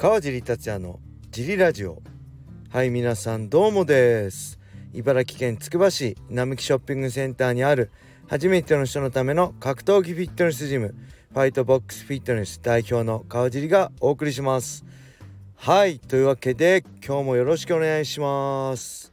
川尻達也のジリラジオ。はい皆さんどうもです。茨城県つくば市並木ショッピングセンターにある初めての人のための格闘技フィットネスジムファイトボックスフィットネス代表の川尻がお送りします。はいというわけで今日もよろしくお願いします。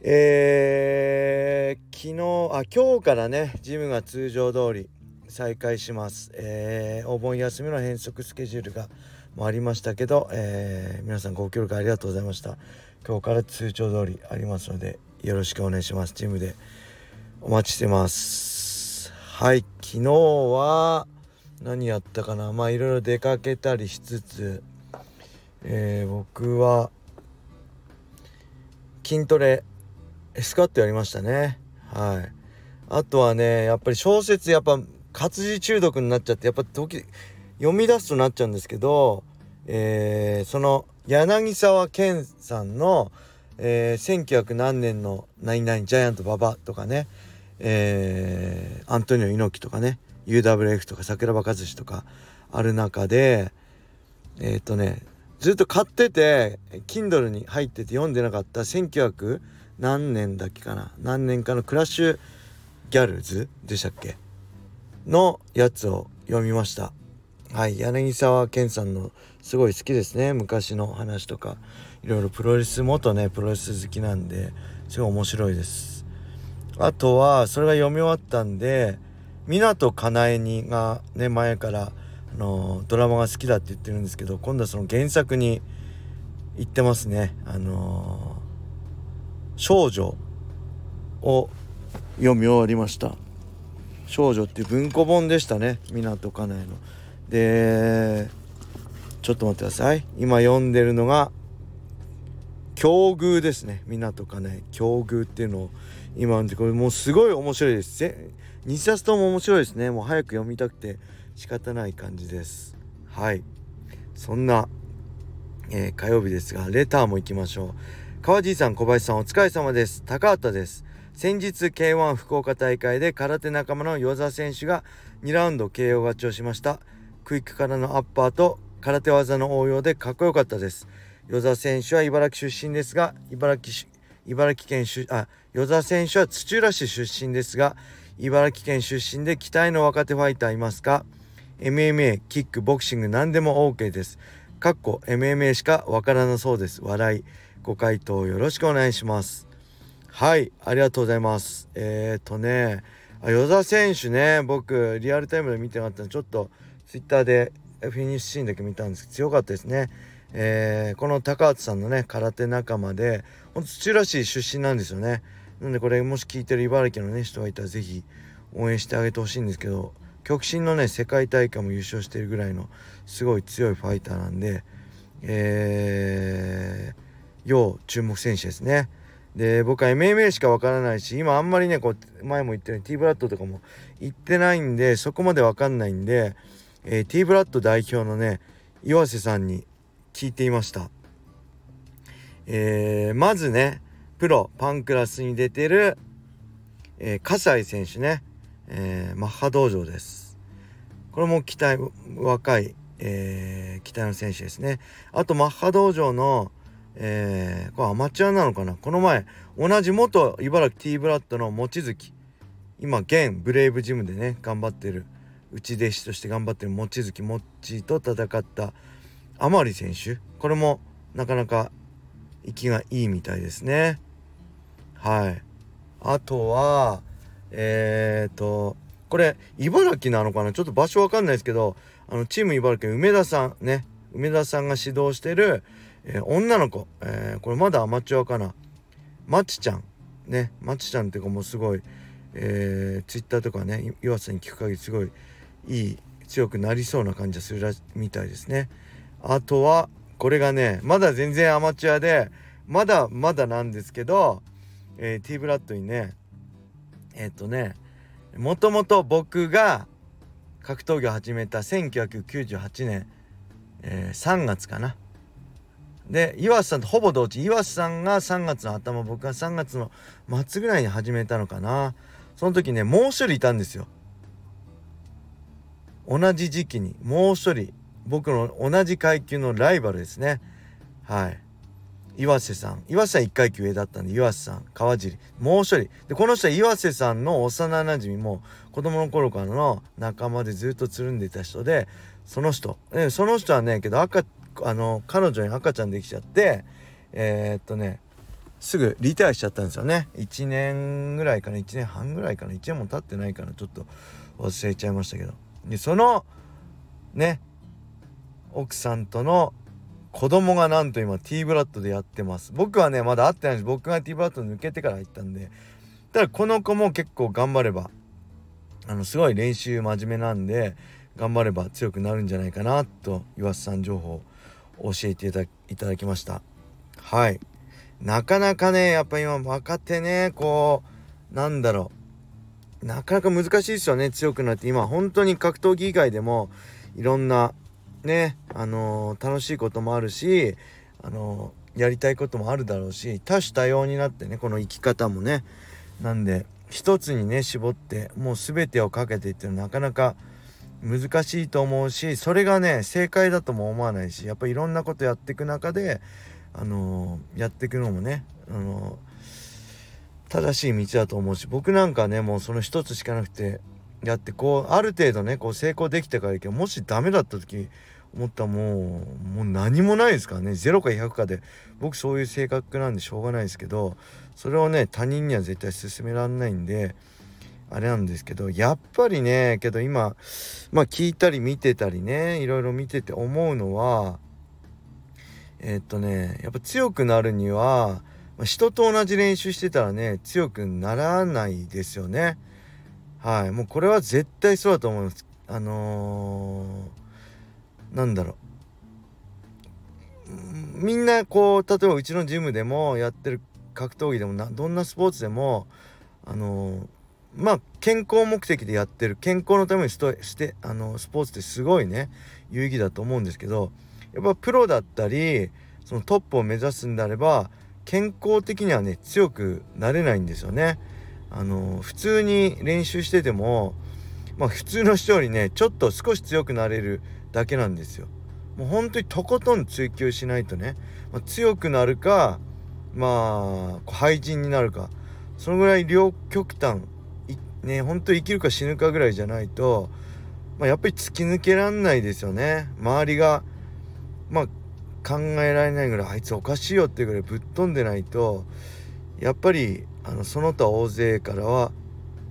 えー、昨日あ今日からねジムが通常通り再開します、えー、お盆休みの変則スケジュールがもありましたけど、えー、皆さんご協力ありがとうございました。今日から通常通りありますのでよろしくお願いします。ジムでお待ちしてます。はい昨日は何やったかな？まあいろいろ出かけたりしつつ、えー、僕は筋トレスカットやりましたね。はい。あとはねやっぱり小説やっぱ活字中毒になっちゃってやっぱ時読み出すとなっちゃうんですけど、えー、その柳沢健さんの、えー、1900何年の「何々ジャイアント馬場」とかね、えー、アントニオ猪木とかね UWF とか桜庭和志とかある中でえっ、ー、とねずっと買ってて Kindle に入ってて読んでなかった1900何年だっけかな何年かのクラッシュギャルズでしたっけ？のやつを読みました。はい柳沢健さんのすごい好きですね。昔の話とか。いろいろプロレス元ねプロレス好きなんですごい面白いです。あとはそれが読み終わったんで湊かなえにがね前からあのドラマが好きだって言ってるんですけど今度はその原作に行ってますね。あの少女を読み終わりました。少女っていう文庫本でしたね湊かなえの。でちょっと待ってください。今読んでるのが境遇ですね。湊かなえ境遇っていうのを今読んでこれもうすごい面白いです。2冊とも面白いですね。もう早く読みたくて仕方ない感じです。はい。そんな、えー、火曜日ですがレターも行きましょう。川地さん小林さんお疲れ様です。高畑です。先日 K1 福岡大会で空手仲間の与座選手が2ラウンド KO 勝ちをしました。クイックからのアッパーと空手技の応用でかっこよかったです。与座選手は茨城出身ですが茨城茨城県出あ与座選手は土浦市出身ですが茨城県出身で期待の若手ファイターいますか？MMA キックボクシング何でも OK です。かっこ MMA しかわからなそうです。笑い。ご回答よろしくお願いします。はいありがとうございます。えっ、ー、とね与田選手ね僕リアルタイムで見てなかったのでちょっと twitter でフィニッシュシーンだけ見たんですけど強かったですねえー、この高畑さんのね空手仲間でほんと土浦市出身なんですよねなんでこれもし聞いてる茨城のね人がいたら是非応援してあげてほしいんですけど極真のね世界大会も優勝してるぐらいのすごい強いファイターなんでえー要注目選手ですね。で僕は MMA しかわからないし今あんまりねこう前も言ったように T ブラッドとかも行ってないんでそこまでわかんないんで、えー、T ブラッド代表のね岩瀬さんに聞いていました。えー、まずねプロパンクラスに出てる、えー、葛西選手ね、えー、マッハ道場です。これも期待若い、えー、期待の選手ですね。あとマッハ道場のえー、これアマチュアなのかな？この前同じ元茨城 T ブラッドの望月今現ブレイブジムでね頑張ってる内弟子として頑張ってる望月もっちと戦った甘利選手。これもなかなか息がいいみたいですね。はい。あとはえっ、ー、とこれ茨城なのかな？ちょっと場所わかんないですけどあのチーム茨城梅田さんね。梅田さんが指導してるえー、女の子、えー、これまだアマチュアかな？まちちゃん。ね。まちちゃんっていうかもうすごい、えー、ツイッターとかね岩瀬に聞く限りすごいいい強くなりそうな感じがするみたいですね。あとはこれがねまだ全然アマチュアでまだまだなんですけど、えー、T ブラッドにねえっ、とねもともと僕が格闘技を始めた1998年、えー、3月かな。で岩瀬さんとほぼ同時。岩瀬さんが3月の頭僕が3月の末ぐらいに始めたのかな。その時ねもう一人いたんですよ。同じ時期にもう一人僕の同じ階級のライバルですね。はい。岩瀬さん。岩瀬さん1階級上だったんで岩瀬さん川尻。もう一人。でこの人は岩瀬さんの幼なじみも子供の頃からの仲間でずっとつるんでた人でその人、ね、その人はねけど赤あの彼女に赤ちゃんできちゃってえー、っとねすぐリタイアしちゃったんですよね。1年ぐらいかな1年半ぐらいかな1年も経ってないかなちょっと忘れちゃいましたけど。そのね奥さんとの子供がなんと今 T ブラッドでやってます。僕はねまだ会ってないです僕が T ブラッド抜けてから行ったんで。ただこの子も結構頑張ればあのすごい練習真面目なんで頑張れば強くなるんじゃないかなと岩瀬さん情報を教えていただきました。はい。なかなかねやっぱ今若手ねこうなんだろう。なかなか難しいですよね強くなって。今本当に格闘技以外でもいろんなねあのー、楽しいこともあるしあのー、やりたいこともあるだろうし多種多様になってねこの生き方もね。なんで一つにね絞ってもう全てをかけていってなかなか難しいと思うしそれがね正解だとも思わないしやっぱりいろんなことやっていく中であのー、やっていくのもね、あの正しい道だと思うし僕なんかねもうその一つしかなくてやってこうある程度ねこう成功できたからいいけどもしダメだった時思ったらもうもう何もないですからね。0か100かで僕そういう性格なんでしょうがないですけどそれをね他人には絶対勧めらんないんであれなんですけどやっぱりねけど今まあ聞いたり見てたりねいろいろ見てて思うのはえー、っとねやっぱ強くなるには人と同じ練習してたらね強くならないですよね。はい。もうこれは絶対そうだと思います。あのーなんだろう。みんなこう例えばうちのジムでもやってる格闘技でもなどんなスポーツでもあのまあ健康目的でやってる健康のためにストしてあのスポーツってすごいね有意義だと思うんですけどやっぱプロだったりそのトップを目指すんであれば健康的にはね強くなれないんですよね。あの普通に練習しててもまあ普通の人よりねちょっと少し強くなれるだけなんですよ。もう本当にとことん追求しないとね、まあ、強くなるかまあ廃人になるかそのぐらい両極端ね本当生きるか死ぬかぐらいじゃないと、まあ、やっぱり突き抜けらんないですよね周りがまあ考えられないぐらいあいつおかしいよっていうぐらいぶっ飛んでないとやっぱりあのその他大勢からは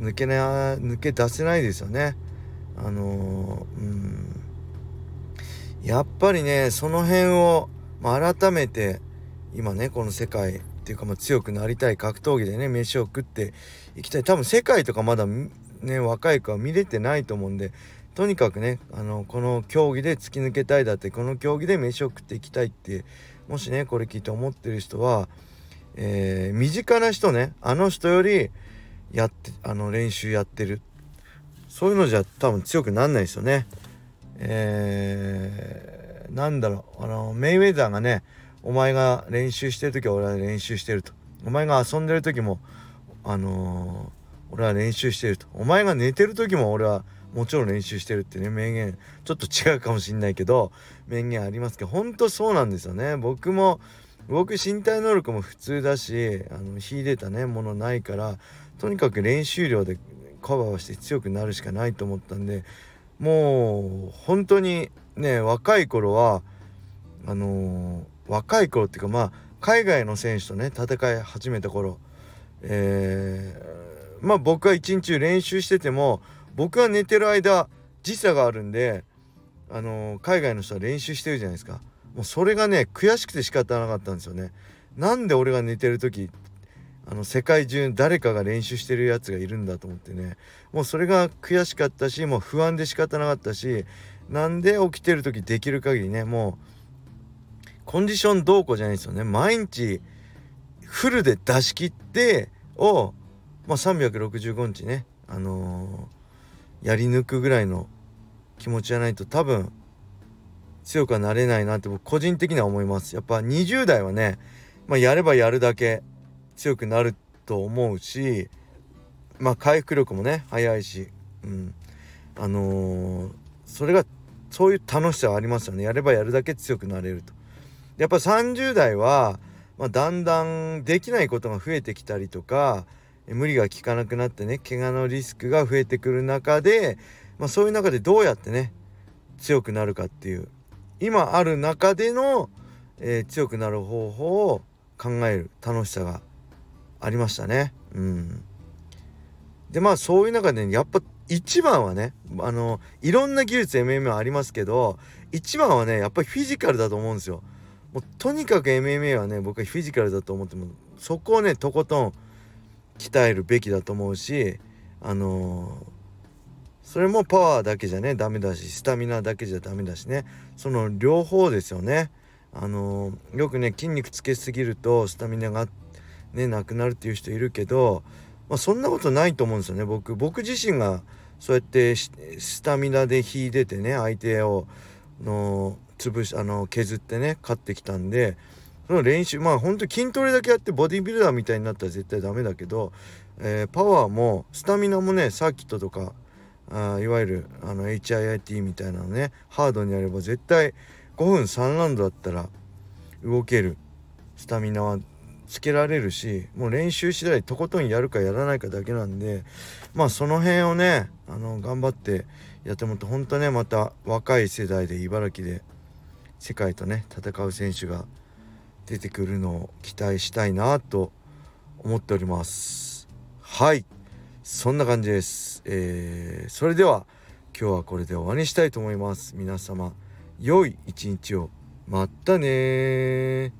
抜けな抜け出せないですよね。あの、うん。やっぱりねその辺を、まあ、改めて今ねこの世界っていうか、まあ、強くなりたい格闘技でね飯を食っていきたい。多分世界とかまだね若い子は見れてないと思うんでとにかくねあのこの競技で突き抜けたいだってこの競技で飯を食っていきたいってもしねこれ聞いて思ってる人は、えー、身近な人ねあの人よりやってあの練習やってる。そういうのじゃ多分強くなんないですよね。えー、なんだろうあのメイウェザーがねお前が練習してる時は俺は練習してると。お前が遊んでる時もあのー、俺は練習してると。お前が寝てる時も俺はもちろん練習してるってね名言ちょっと違うかもしんないけど名言ありますけど本当そうなんですよね。僕も僕身体能力も普通だしあの秀でたねものないからとにかく練習量でカバーして強くなるしかないと思ったんでもう本当にね若い頃はあのー、若い頃っていうかまあ海外の選手とね戦い始めた頃えー、まあ僕は一日中練習してても僕が寝てる間時差があるんであの、海外の人は練習してるじゃないですか。もうそれがね悔しくて仕方なかったんですよね。なんで俺が寝てる時あの世界中誰かが練習してるやつがいるんだと思ってね。もうそれが悔しかったしもう不安で仕方なかったしなんで起きてる時できる限りねもうコンディションどうこうじゃないですよね。毎日フルで出し切ってを、まあ、365日ねあのー、やり抜くぐらいの気持ちじゃないと多分強くはなれないなって僕個人的には思います。やっぱ20代はね、まあ、やればやるだけ強くなると思うしまあ回復力もね早いし、うん、あのー、それがそういう楽しさはありますよね。やればやるだけ強くなれると。やっぱ30代は、まあ、だんだんできないことが増えてきたりとか無理が効かなくなってね怪我のリスクが増えてくる中で、まあ、そういう中でどうやってね強くなるかっていう今ある中での、えー、強くなる方法を考える楽しさがありましたね。うん、でまあそういう中で、ね、やっぱ一番はねあのいろんな技術 MMA ありますけど一番はねやっぱりフィジカルだと思うんですよ。もうとにかく MMA はね僕はフィジカルだと思ってもそこをねとことん鍛えるべきだと思うしあのー、それもパワーだけじゃねダメだしスタミナだけじゃダメだしねその両方ですよね。あのー、よくね筋肉つけすぎるとスタミナがねなくなるっていう人いるけど、まあ、そんなことないと思うんですよね僕僕自身がそうやってスタミナで引いてね相手をの潰しあの削ってね勝ってきたんで練習まあほんと筋トレだけやってボディビルダーみたいになったら絶対ダメだけど、えー、パワーもスタミナもねサーキットとかあいわゆるあの HIIT みたいなのねハードにやれば絶対5分3ラウンドだったら動ける。スタミナはつけられるしもう練習次第とことんやるかやらないかだけなんでまあその辺をねあの頑張ってやってもらって本当ねまた若い世代で茨城で世界とね戦う選手が出てくるのを期待したいなと思っております。はい。そんな感じです、えー、それでは今日はこれで終わりにしたいと思います。皆様良い一日を。またね